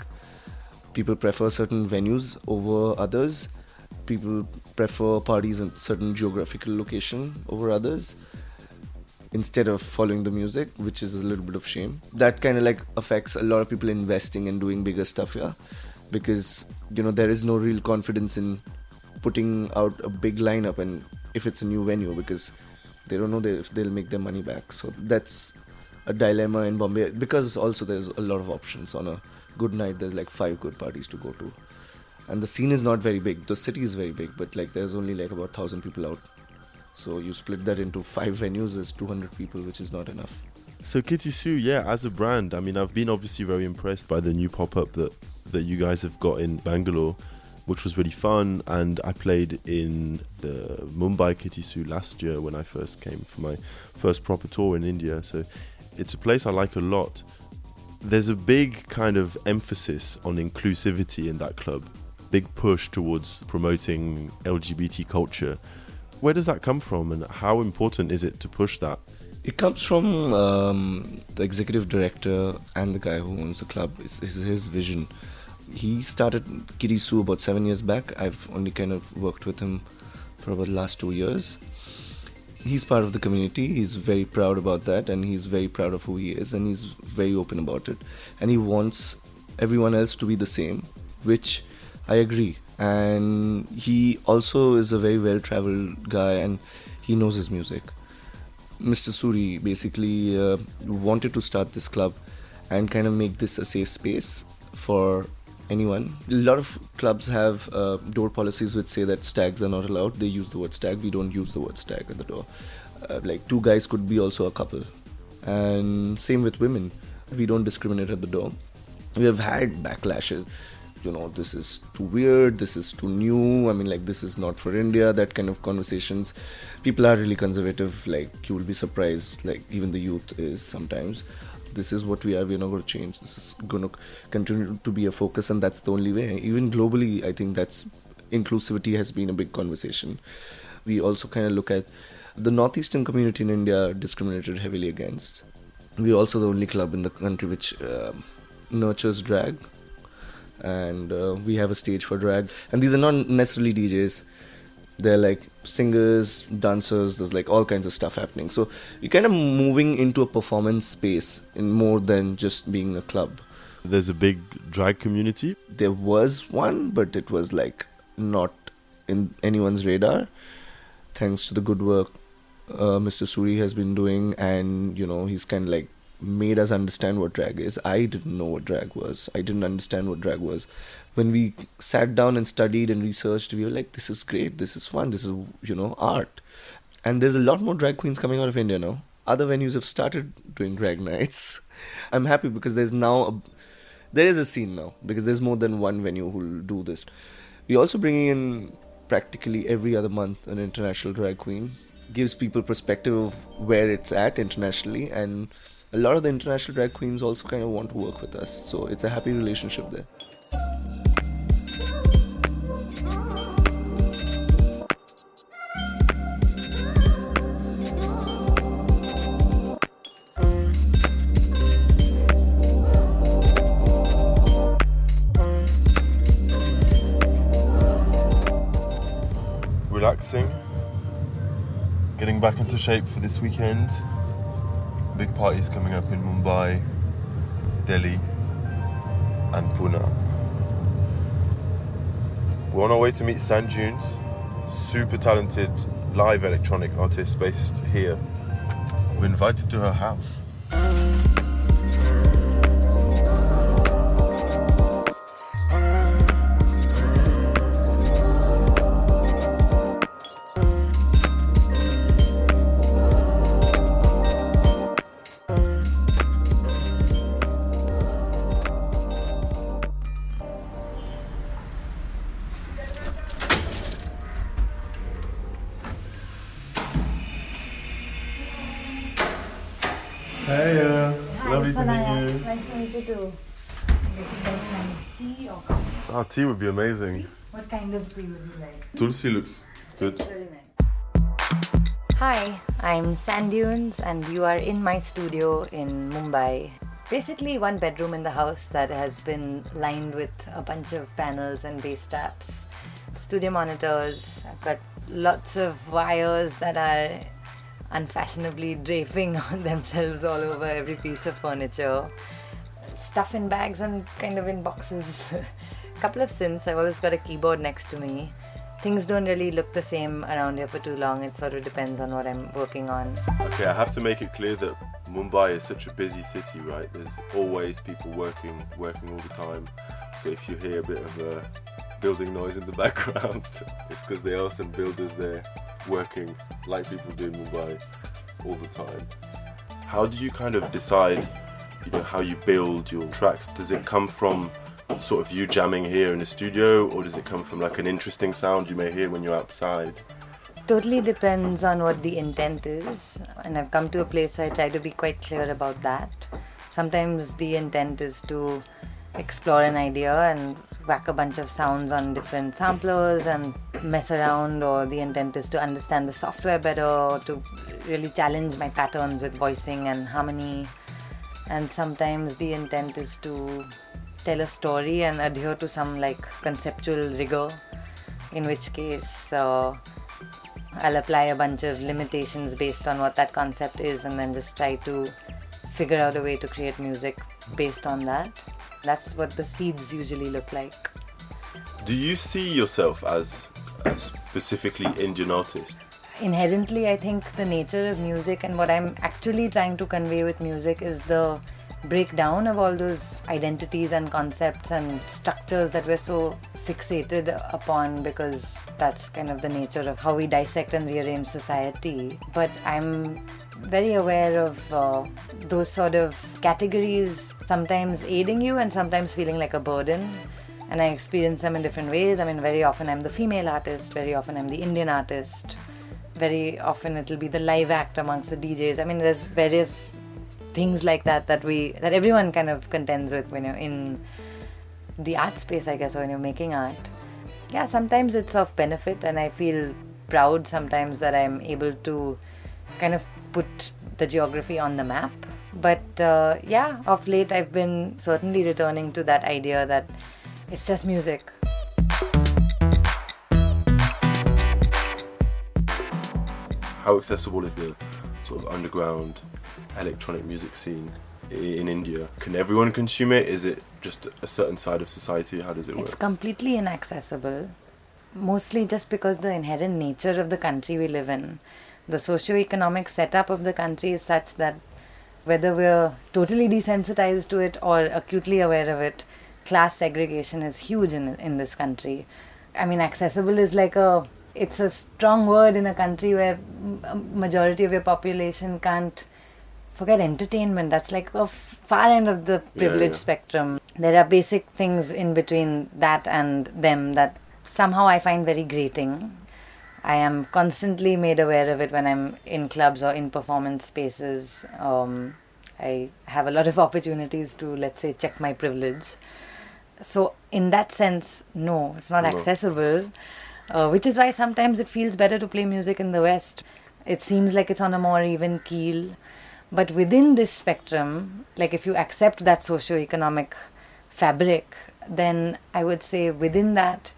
People prefer certain venues over others. People prefer parties in certain geographical location over others instead of following the music, which is a little bit of shame. That kind of like affects a lot of people investing and doing bigger stuff here because you know there is no real confidence in putting out a big lineup and if it's a new venue because they don't know if they'll make their money back. So that's a dilemma in Bombay because also there's a lot of options on a good night. There's like five good parties to go to, and the scene is not very big. The city is very big, but like there's only like about thousand people out. So you split that into five venues is 200 people, which is not enough. So Kitty Su, yeah, as a brand, I mean, I've been obviously very impressed by the new pop up that that you guys have got in Bangalore, which was really fun. And I played in the Mumbai Kitty Su last year when I first came for my first proper tour in India. So it's a place I like a lot. There's a big kind of emphasis on inclusivity in that club, big push towards promoting LGBT culture. Where does that come from, and how important is it to push that? It comes from um, the executive director and the guy who owns the club. It's, it's his vision. He started Kitty Su about seven years back. I've only kind of worked with him for about the last two years. He's part of the community. He's very proud about that, and he's very proud of who he is, and he's very open about it. And he wants everyone else to be the same, which I agree. And he also is a very well traveled guy, and he knows his music. Mr. Suri basically uh, wanted to start this club and kind of make this a safe space for anyone. A lot of clubs have uh, door policies which say that stags are not allowed. They use the word stag. We don't use the word stag at the door. Uh, like two guys could be also a couple, and same with women. We don't discriminate at the door. We have had backlashes. You know, this is too weird. This is too new. I mean, like this is not for India. That kind of conversations. People are really conservative. Like you will be surprised. Like even the youth is sometimes this is what we are we're not going to change this is going to continue to be a focus and that's the only way even globally i think that's inclusivity has been a big conversation we also kind of look at the northeastern community in india discriminated heavily against we're also the only club in the country which uh, nurtures drag and uh, we have a stage for drag. And these are not necessarily djs they're like singers dancers there's like all kinds of stuff happening. So you're kind of moving into a performance space in more than just being a club. There's a big drag community. there was one but it was like not in anyone's radar. Thanks to the good work uh, mr suri has been doing and you know he's kind of like made us understand what drag is. I didn't know what drag was. I didn't understand what drag was. When we sat down and studied and researched we were like this is great. This is fun. This is you know art. And there's a lot more drag queens coming out of india now. Other venues have started doing drag nights. I'm happy because there's now a, there is a scene now because there's more than one venue who'll do this. We're also bringing in practically every other month an international drag queen. Gives people perspective of where it's at internationally and a lot of the international drag queens also kind of want to work with us so it's a happy relationship there relaxing, getting back into shape for this weekend. Big parties coming up in Mumbai, Delhi, and Pune. We're on our way to meet Sandunes, super talented live electronic artist based here. We're invited to her house. Tea would be amazing. what kind of tea would you like? Tulsi looks good. Hi, I'm Sandunes, and you are in my studio in Mumbai. Basically, one bedroom in the house that has been lined with a bunch of panels and bass traps, studio monitors. I've got lots of wires that are unfashionably draping on themselves all over every piece of furniture. Stuff in bags and kind of in boxes. couple of synths. I've always got a keyboard next to me. Things don't really look the same around here for too long. It sort of depends on what I'm working on. Okay, I have to make it clear that Mumbai is such a busy city, right? There's always people working, working all the time. So if you hear a bit of a building noise in the background, it's because there are some builders there working like people do in Mumbai all the time. How do you kind of decide, you know, how you build your tracks? Does it come from sort of you jamming here in the studio, or does it come from like an interesting sound you may hear when you're outside? Totally depends on what the intent is, and I've come to a place where I try to be quite clear about that. Sometimes the intent is to explore an idea and whack a bunch of sounds on different samplers and mess around, or the intent is to understand the software better, or to really challenge my patterns with voicing and harmony. And sometimes the intent is to tell a story and adhere to some like conceptual rigor, in which case, uh, I'll apply a bunch of limitations based on what that concept is and then just try to figure out a way to create music based on that. That's what the seeds usually look like. Do you see yourself as a specifically Indian artist? Inherently, I think the nature of music and what I'm actually trying to convey with music is the breakdown of all those identities and concepts and structures that we're so fixated upon because that's kind of the nature of how we dissect and rearrange society. But I'm very aware of uh, those sort of categories sometimes aiding you and sometimes feeling like a burden. And I experience them in different ways. I mean, very often I'm the female artist, very often I'm the Indian artist, very often it'll be the live act amongst the DJs. I mean, there's various things like that that we that everyone kind of contends with when you're in the art space, I guess, or when you're making art. Yeah, sometimes it's of benefit, and I feel proud sometimes that I'm able to kind of put the geography on the map. But uh, yeah, of late I've been certainly returning to that idea that it's just music. How accessible is the sort of underground electronic music scene in India? Can everyone consume it? Is it just a certain side of society? How does it work? It's completely inaccessible, mostly just because the inherent nature of the country we live in. The socio-economic setup of the country is such that whether we're totally desensitized to it or acutely aware of it, class segregation is huge in in this country. I mean, accessible is like a it's a strong word in a country where majority of your population can't forget entertainment. That's like a f- far end of the Yeah, privilege yeah. spectrum. There are basic things in between that and them that somehow I find very grating. I am constantly made aware of it when I'm in clubs or in performance spaces. Um, I have a lot of opportunities to, let's say, check my privilege. So, in that sense, no, it's not No. accessible, uh, which is why sometimes it feels better to play music in the West. It seems like it's on a more even keel. But within this spectrum, like if you accept that socio-economic fabric, then I would say within that,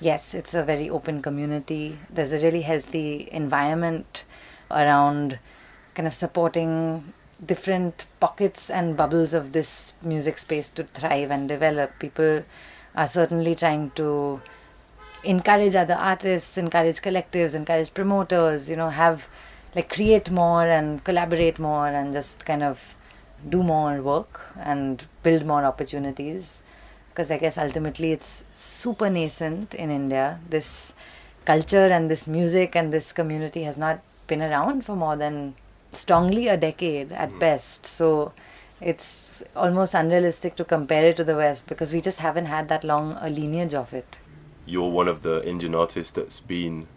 yes, it's a very open community. There's a really healthy environment around kind of supporting different pockets and bubbles of this music space to thrive and develop. People are certainly trying to encourage other artists, encourage collectives, encourage promoters, you know, have like create more and collaborate more and just kind of do more work and build more opportunities. Because I guess ultimately it's super nascent in India. This culture and this music and this community has not been around for more than strongly a decade at hmm. best. So it's almost unrealistic to compare it to the West because we just haven't had that long a lineage of it. You're one of the Indian artists that's been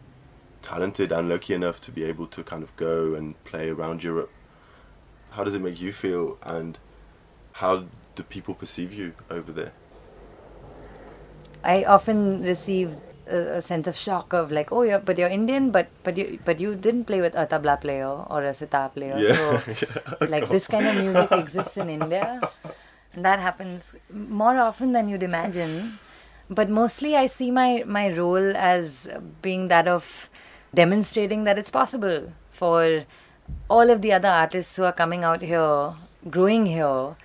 talented and lucky enough to be able to kind of go and play around Europe. How does it make you feel, and how do people perceive you over there? I often receive a, a sense of shock of like, oh yeah, but you're Indian, but but you but you didn't play with a tabla player or a sitar player. Yeah. So Yeah. like this kind of music exists in India, and that happens more often than you'd imagine. But mostly, I see my my role as being that of demonstrating that it's possible for all of the other artists who are coming out here, growing here,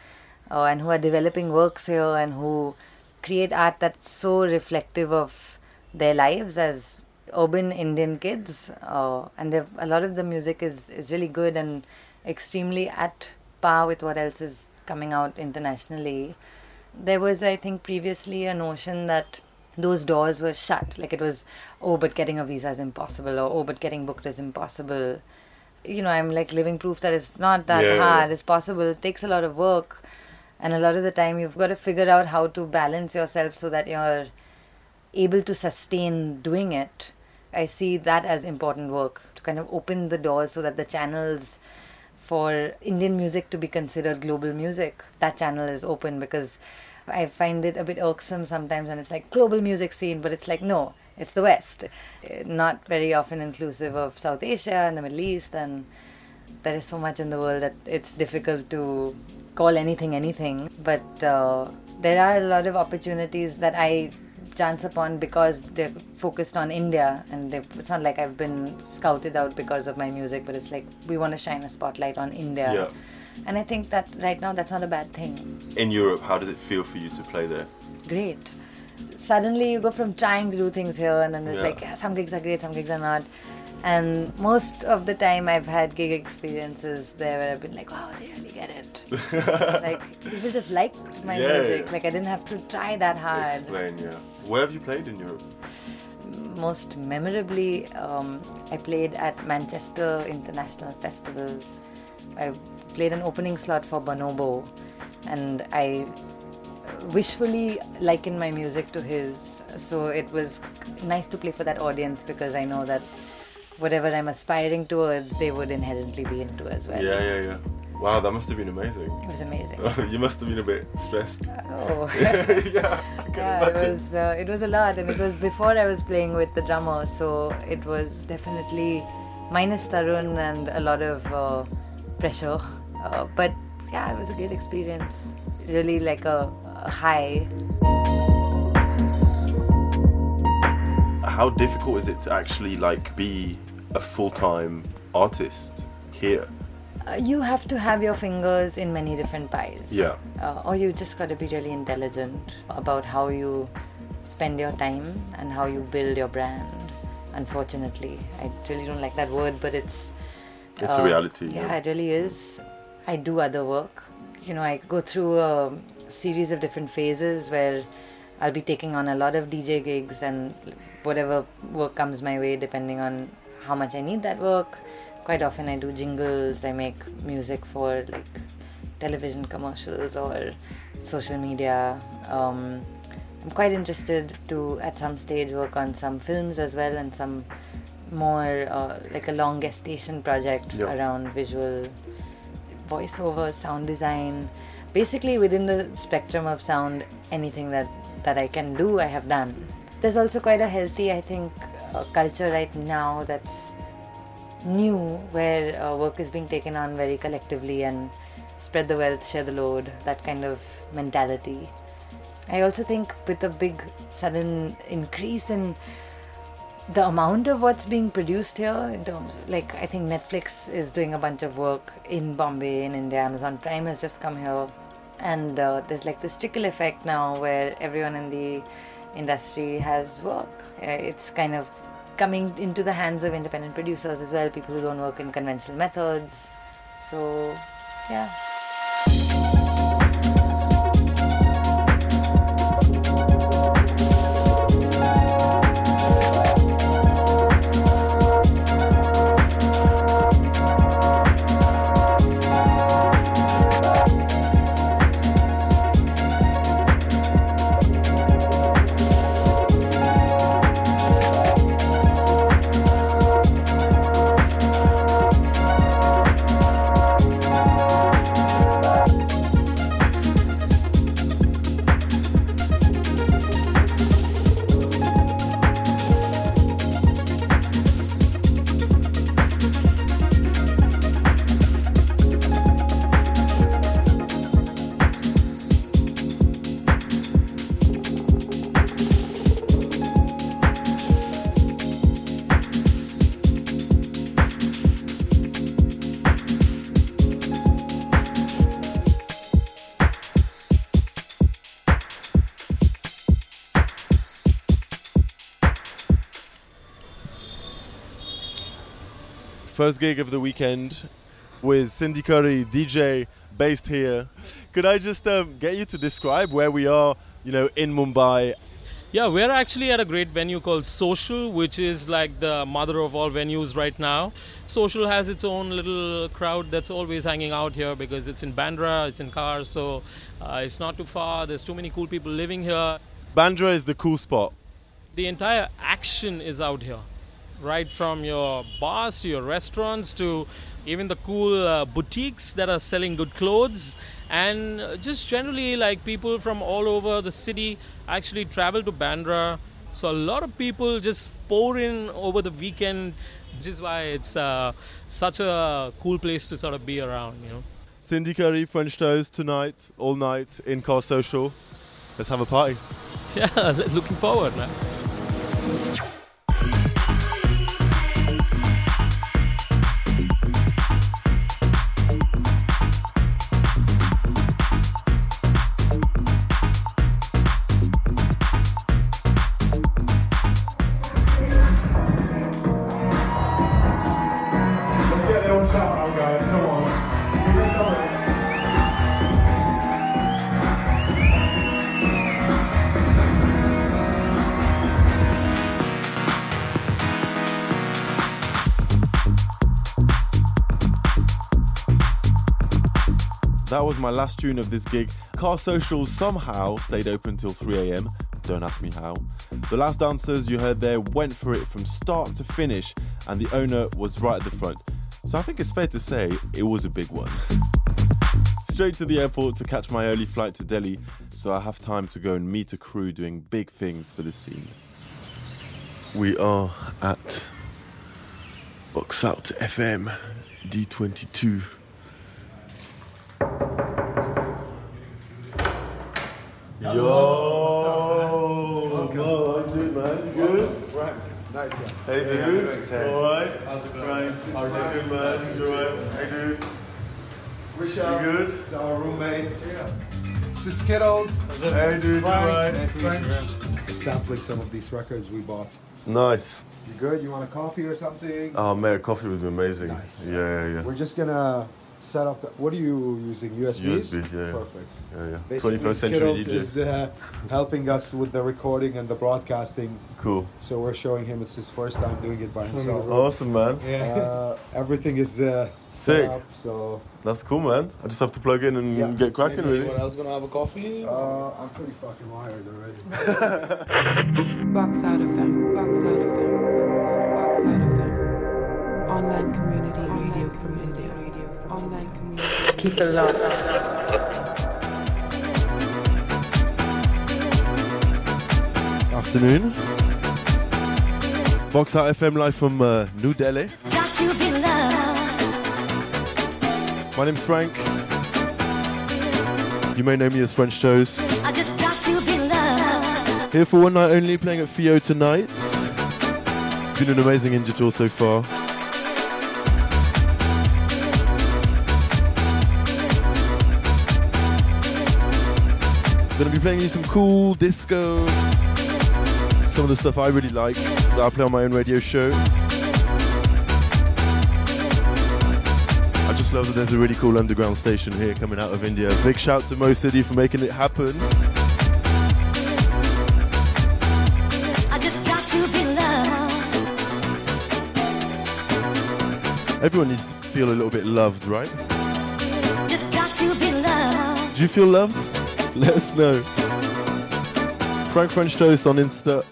uh, and who are developing works here and who create art that's so reflective of their lives as urban Indian kids. Uh, and a lot of the music is, is really good and extremely at par with what else is coming out internationally. There was, I think, previously a notion that those doors were shut. Like it was, oh, but getting a visa is impossible, or oh, but getting booked is impossible. You know, I'm like living proof that it's not that Yeah, hard. It's possible. It takes a lot of work. And a lot of the time, you've got to figure out how to balance yourself so that you're able to sustain doing it. I see that as important work to kind of open the doors so that the channels for Indian music to be considered global music, that channel is open because I find it a bit irksome sometimes when it's like global music scene, but it's like, no, it's the West. Eh, Not very often inclusive of South Asia and the Middle East, and there is so much in the world that it's difficult to call anything anything. But uh, there are a lot of opportunities that I chance upon because they're focused on India, and it's not like I've been scouted out because of my music, but it's like we want to shine a spotlight on India. Yeah. And I think that right now that's not a bad thing. In Europe, how does it feel for you to play there? Great. Suddenly you go from trying to do things here, and then there's Yeah. like yeah, some gigs are great, some gigs are not. And most of the time, I've had gig experiences there where I've been like, wow, they really get it. like people just like my Yeah, music. Like I didn't have to try that hard. Explain, yeah. Where have you played in Europe? Most memorably, um, I played at Manchester International Festival. I played an opening slot for Bonobo, and I wishfully likened my music to his. So it was nice to play for that audience because I know that whatever I'm aspiring towards, they would inherently be into as well. Yeah, yeah, yeah. Wow, that must have been amazing. It was amazing. you must have been a bit stressed. Oh. yeah, yeah, it was uh, it was a lot, and it was before I was playing with the drummer, so it was definitely minus Tarun and a lot of uh, pressure. Uh, but yeah, it was a great experience. Really like a, a high. How difficult is it to actually like be a full-time artist here? Uh, you have to have your fingers in many different pies. Yeah. Uh, or you just got to be really intelligent about how you spend your time and how you build your brand. Unfortunately, I really don't like that word, but it's. It's a reality, Yeah, yeah. it really is. I do other work. You know, I go through a series of different phases where I'll be taking on a lot of DJ gigs and whatever work comes my way, depending on how much I need that work. Quite often, I do jingles, I make music for like television commercials or social media. Um, I'm quite interested to, at some stage, work on some films as well and some more uh, like a long gestation project Yep. around visual voiceover, sound design. Basically, within the spectrum of sound, anything that, that I can do, I have done. There's also quite a healthy, I think, uh, culture right now that's new, where uh, work is being taken on very collectively and spread the wealth, share the load, that kind of mentality. I also think with a big sudden increase in the amount of what's being produced here in terms of, like I think Netflix is doing a bunch of work in Bombay in India Amazon Prime has just come here. And uh, there's like this trickle effect now where everyone in the industry has work. Uh, it's kind of coming into the hands of independent producers as well people who don't work in conventional methods. So yeah First gig of the weekend with Cindy Curry, DJ, based here. Could I just um, get you to describe where we are, you know, in Mumbai? Yeah, we're actually at a great venue called Social, which is like the mother of all venues right now. Social has its own little crowd that's always hanging out here because it's in Bandra, it's in cars, so uh, it's not too far. There's too many cool people living here. Bandra is the cool spot. The entire action is out here, right from your bars your restaurants to even the cool uh, boutiques that are selling good clothes and uh, just generally like people from all over the city actually travel to Bandra. So a lot of people just pour in over the weekend, which is why it's uh, such a cool place to sort of be around, you know. Cindy Curry, French Toast tonight, all night in Khar Social. Let's have a party. Yeah, looking forward, man. My last tune of this gig. Khar Social somehow stayed open till 3 am. Don't ask me how. The last dancers you heard there went for it from start to finish, and the owner was right at the front. So I think it's fair to say it was a big one. Straight to the airport to catch my early flight to Delhi, so I have time to go and meet a crew doing big things for the scene. We are at Box Out FM D22. Yo, go on, dude, man. Good. Frank, nice one. Hey, Hey, how's it going, dude. All right. How's it going? Frank, how you doing, man? You all right? Hey, dude. Risha, You good? It's our roommate. This is Skittles. Hey, dude, Frank, alright? French. Sampling some of these records we bought. Nice. You good? You want a coffee or something? Oh, man, coffee would be amazing. Nice. Yeah, yeah, yeah. We're just gonna set up. The, what are you using? USBs. USBs, yeah, yeah. Perfect. Yeah, yeah. Basically, 21st century Skittles DJ. is uh, helping us with the recording and the broadcasting. Cool. So we're showing him it's his first time doing it by himself. Awesome, man. Uh, everything is uh, Sick. set up, so That's cool, man. I just have to plug in and Yeah. get cracking, Maybe really. anyone else gonna have a coffee? Uh, I'm pretty fucking wired already. Box out FM. Box out FM. Box out, box out FM. Online community radio Keep it locked. Afternoon. Box Out FM live from uh, New Delhi. My name's Frank. You may know me as French Toast. Here for one night only, playing at Fio tonight. It's been an amazing India tour so far. Gonna be playing you some cool disco, some of the stuff I really like that I play on my own radio show. I just love that there's a really cool underground station here coming out of India. Big shout to Mo City for making it happen. Everyone needs to feel a little bit loved, right? Do you feel loved? Let us know. Frank French Toast on Insta.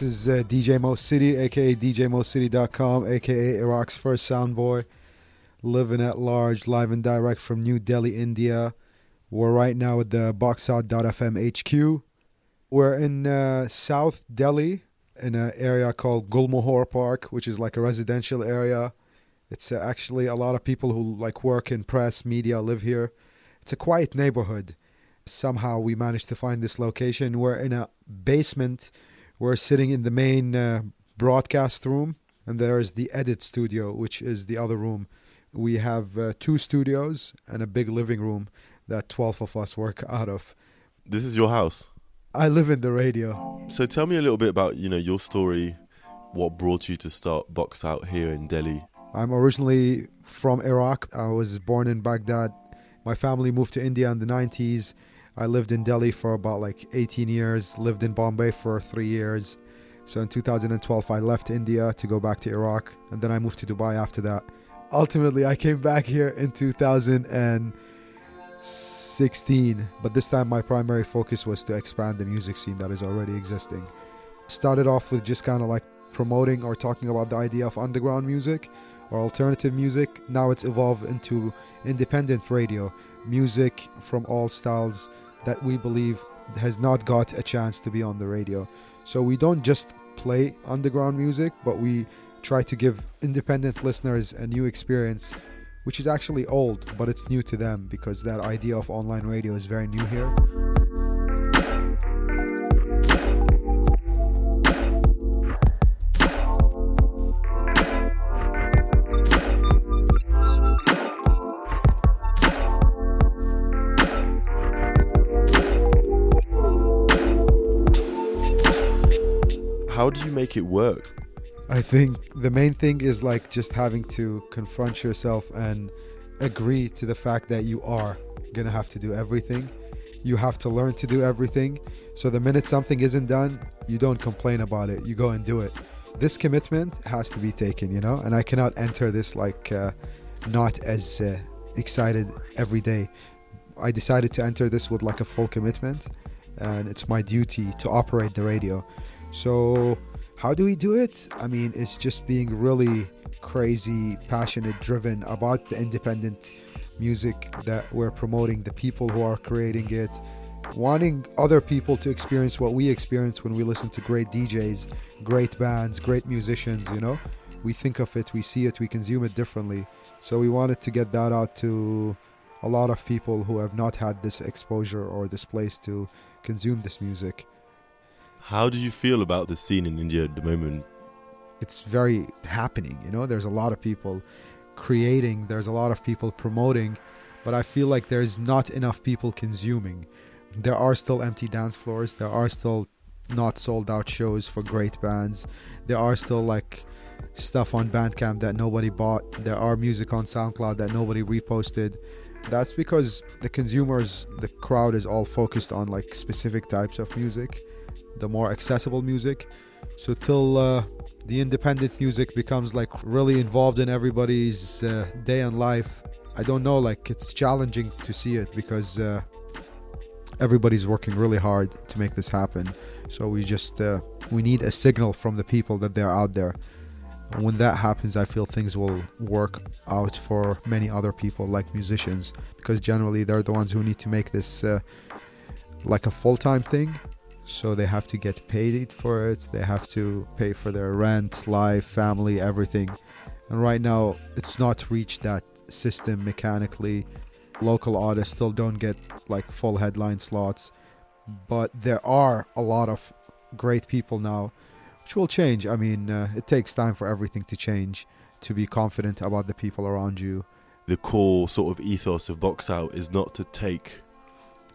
This is uh, DJ Mo City, aka DJMoCity.com, aka Iraq's first sound boy, living at large, live and direct from New Delhi, India. We're right now at the Boxout.fm HQ. We're in uh, South Delhi, in an area called Gulmohar Park, which is like a residential area. It's uh, actually a lot of people who like work in press, media live here. It's a quiet neighborhood. Somehow we managed to find this location. We're in a basement we're sitting in the main uh, broadcast room, and there is the edit studio, which is the other room. We have uh, two studios and a big living room that 12 of us work out of. This is your house. I live in the radio. So tell me a little bit about, you know, your story, what brought you to start Box Out here in Delhi. I'm originally from Iraq. I was born in Baghdad. My family moved to India in the 90s. I lived in Delhi for about like 18 years, lived in Bombay for three years. So in 2012, I left India to go back to Iraq, and then I moved to Dubai after that. Ultimately, I came back here in 2016, but this time my primary focus was to expand the music scene that is already existing. Started off with just kind of like promoting or talking about the idea of underground music or alternative music. Now it's evolved into independent radio, music from all styles that we believe has not got a chance to be on the radio. So we don't just play underground music, but we try to give independent listeners a new experience, which is actually old, but it's new to them because that idea of online radio is very new here. How do you make it work? I think the main thing is like just having to confront yourself and agree to the fact that you are gonna have to do everything. You have to learn to do everything. So the minute something isn't done, you don't complain about it. You go and do it. This commitment has to be taken, you know, and I cannot enter this like uh, not as uh, excited every day. I decided to enter this with like a full commitment, and it's my duty to operate the radio. So, how do we do it? I mean, it's just being really crazy, passionate, driven about the independent music that we're promoting, the people who are creating it, wanting other people to experience what we experience when we listen to great DJs, great bands, great musicians, you know? We think of it, we see it, we consume it differently. So, we wanted to get that out to a lot of people who have not had this exposure or this place to consume this music. How do you feel about the scene in India at the moment? It's very happening, you know. There's a lot of people creating, there's a lot of people promoting, but I feel like there's not enough people consuming. There are still empty dance floors, there are still not sold out shows for great bands. There are still like stuff on Bandcamp that nobody bought. There are music on SoundCloud that nobody reposted. That's because the consumers, the crowd is all focused on like specific types of music, the more accessible music. So till uh, the independent music becomes like really involved in everybody's uh, day and life, I don't know. Like it's challenging to see it because uh, everybody's working really hard to make this happen. So we just uh, we need a signal from the people that they're out there. When that happens, I feel things will work out for many other people, like musicians, because generally they're the ones who need to make this uh, like a full time thing. So they have to get paid for it. They have to pay for their rent, life, family, everything. And right now, it's not reached that system mechanically. Local artists still don't get like full headline slots, but there are a lot of great people now, which will change. I mean, uh, it takes time for everything to change. To be confident about the people around you. The core sort of ethos of Box Out is not to take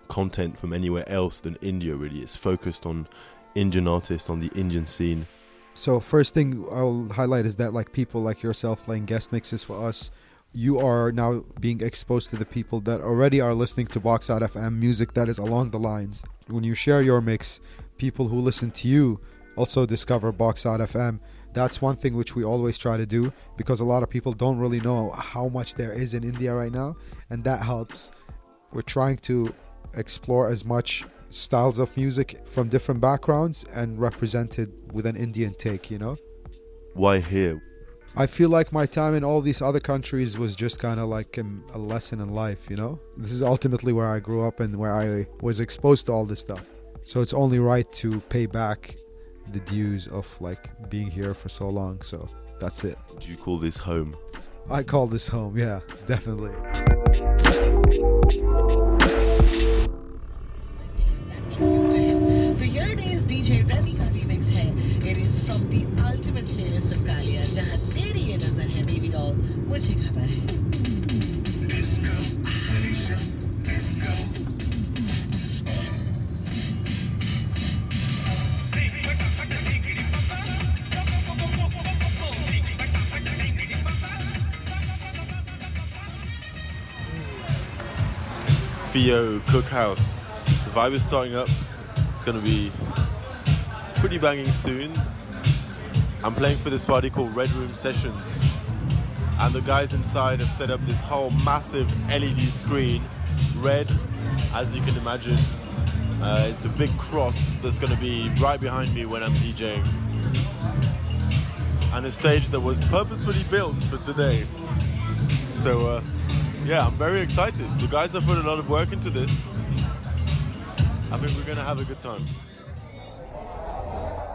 content from anywhere else than India. Really, it's focused on Indian artists, on the Indian scene. So first thing I'll highlight is that like people like yourself playing guest mixes for us, you are now being exposed to the people that already are listening to Box Out FM music that is along the lines. When you share your mix, people who listen to you also discover Box Out FM. That's one thing which we always try to do because a lot of people don't really know how much there is in India right now, and that helps. We're trying to explore as much styles of music from different backgrounds and represented with an Indian take, you know? Why here? I feel like my time in all these other countries was just kind of like a lesson in life, you know? This is ultimately where I grew up and where I was exposed to all this stuff. So it's only right to pay back the dues of like being here for so long. So that's it. Do you call this home? I call this home, yeah, definitely. Fio Cookhouse. The vibe is starting up. It's to be pretty banging soon. I'm playing for this party called Red Room Sessions. And the guys inside have set up this whole massive LED screen, red, as you can imagine. Uh, it's a big cross that's going to be right behind me when I'm DJing. And a stage that was purposefully built for today. So, uh, yeah, I'm very excited. The guys have put a lot of work into this. I think we're going to have a good time.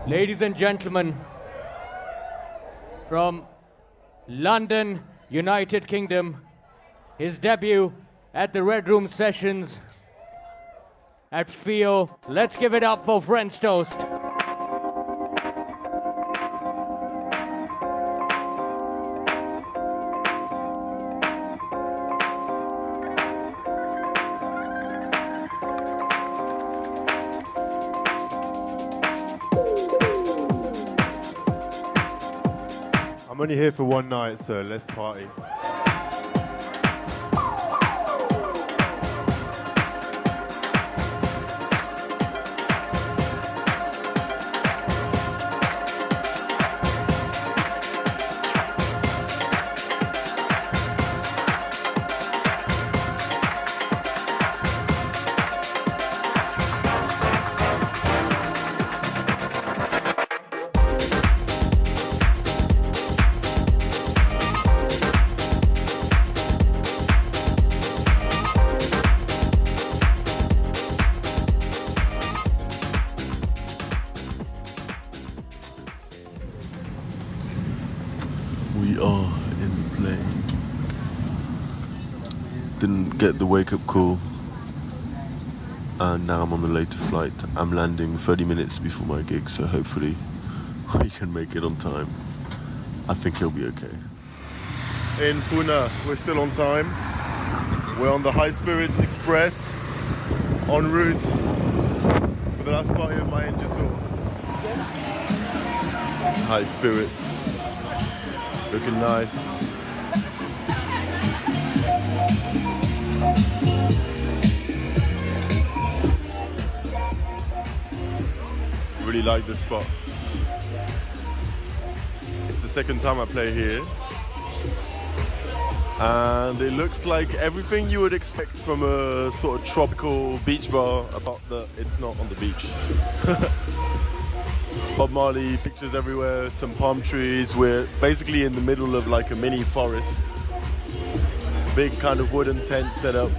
Ladies and gentlemen, from London, United Kingdom, his debut at the Red Room Sessions at FIO. Let's give it up for French Toast. Here for one night, so let's party. Wake up call. And now I'm on the later flight. I'm landing 30 minutes before my gig, so hopefully we can make it on time. I think he'll be okay. In Pune, we're still on time. We're on the High Spirits Express en route for the last party of my India tour. high spirits, looking nice. Really like this spot. It's the second time I play here. And it looks like everything you would expect from a sort of tropical beach bar, about that it's not on the beach. Bob Marley pictures everywhere, some palm trees. We're basically in the middle of like a mini forest. Big kind of wooden tent set up.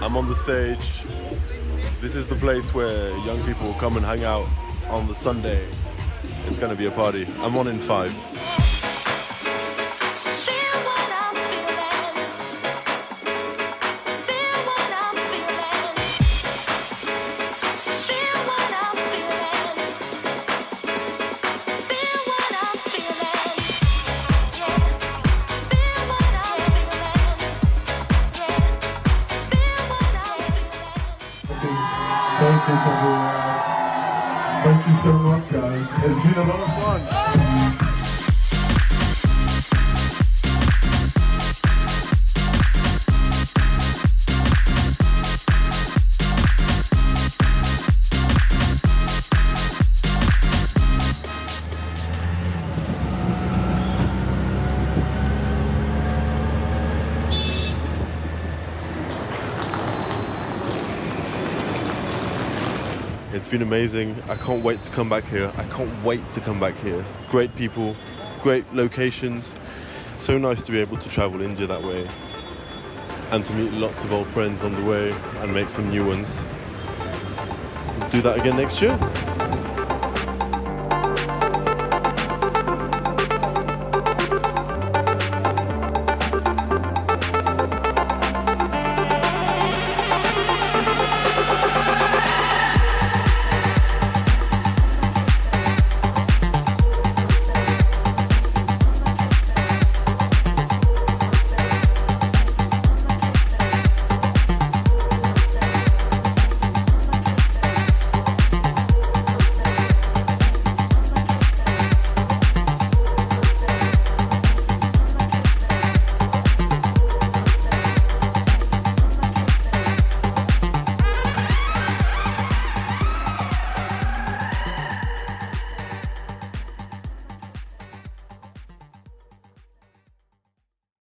I'm on the stage. This is the place where young people come and hang out on the Sunday. It's gonna be a party. I'm one in five. Been amazing. I can't wait to come back here. I can't wait to come back here. Great people, great locations. So nice to be able to travel India that way and to meet lots of old friends on the way and make some new ones. Do that again next year.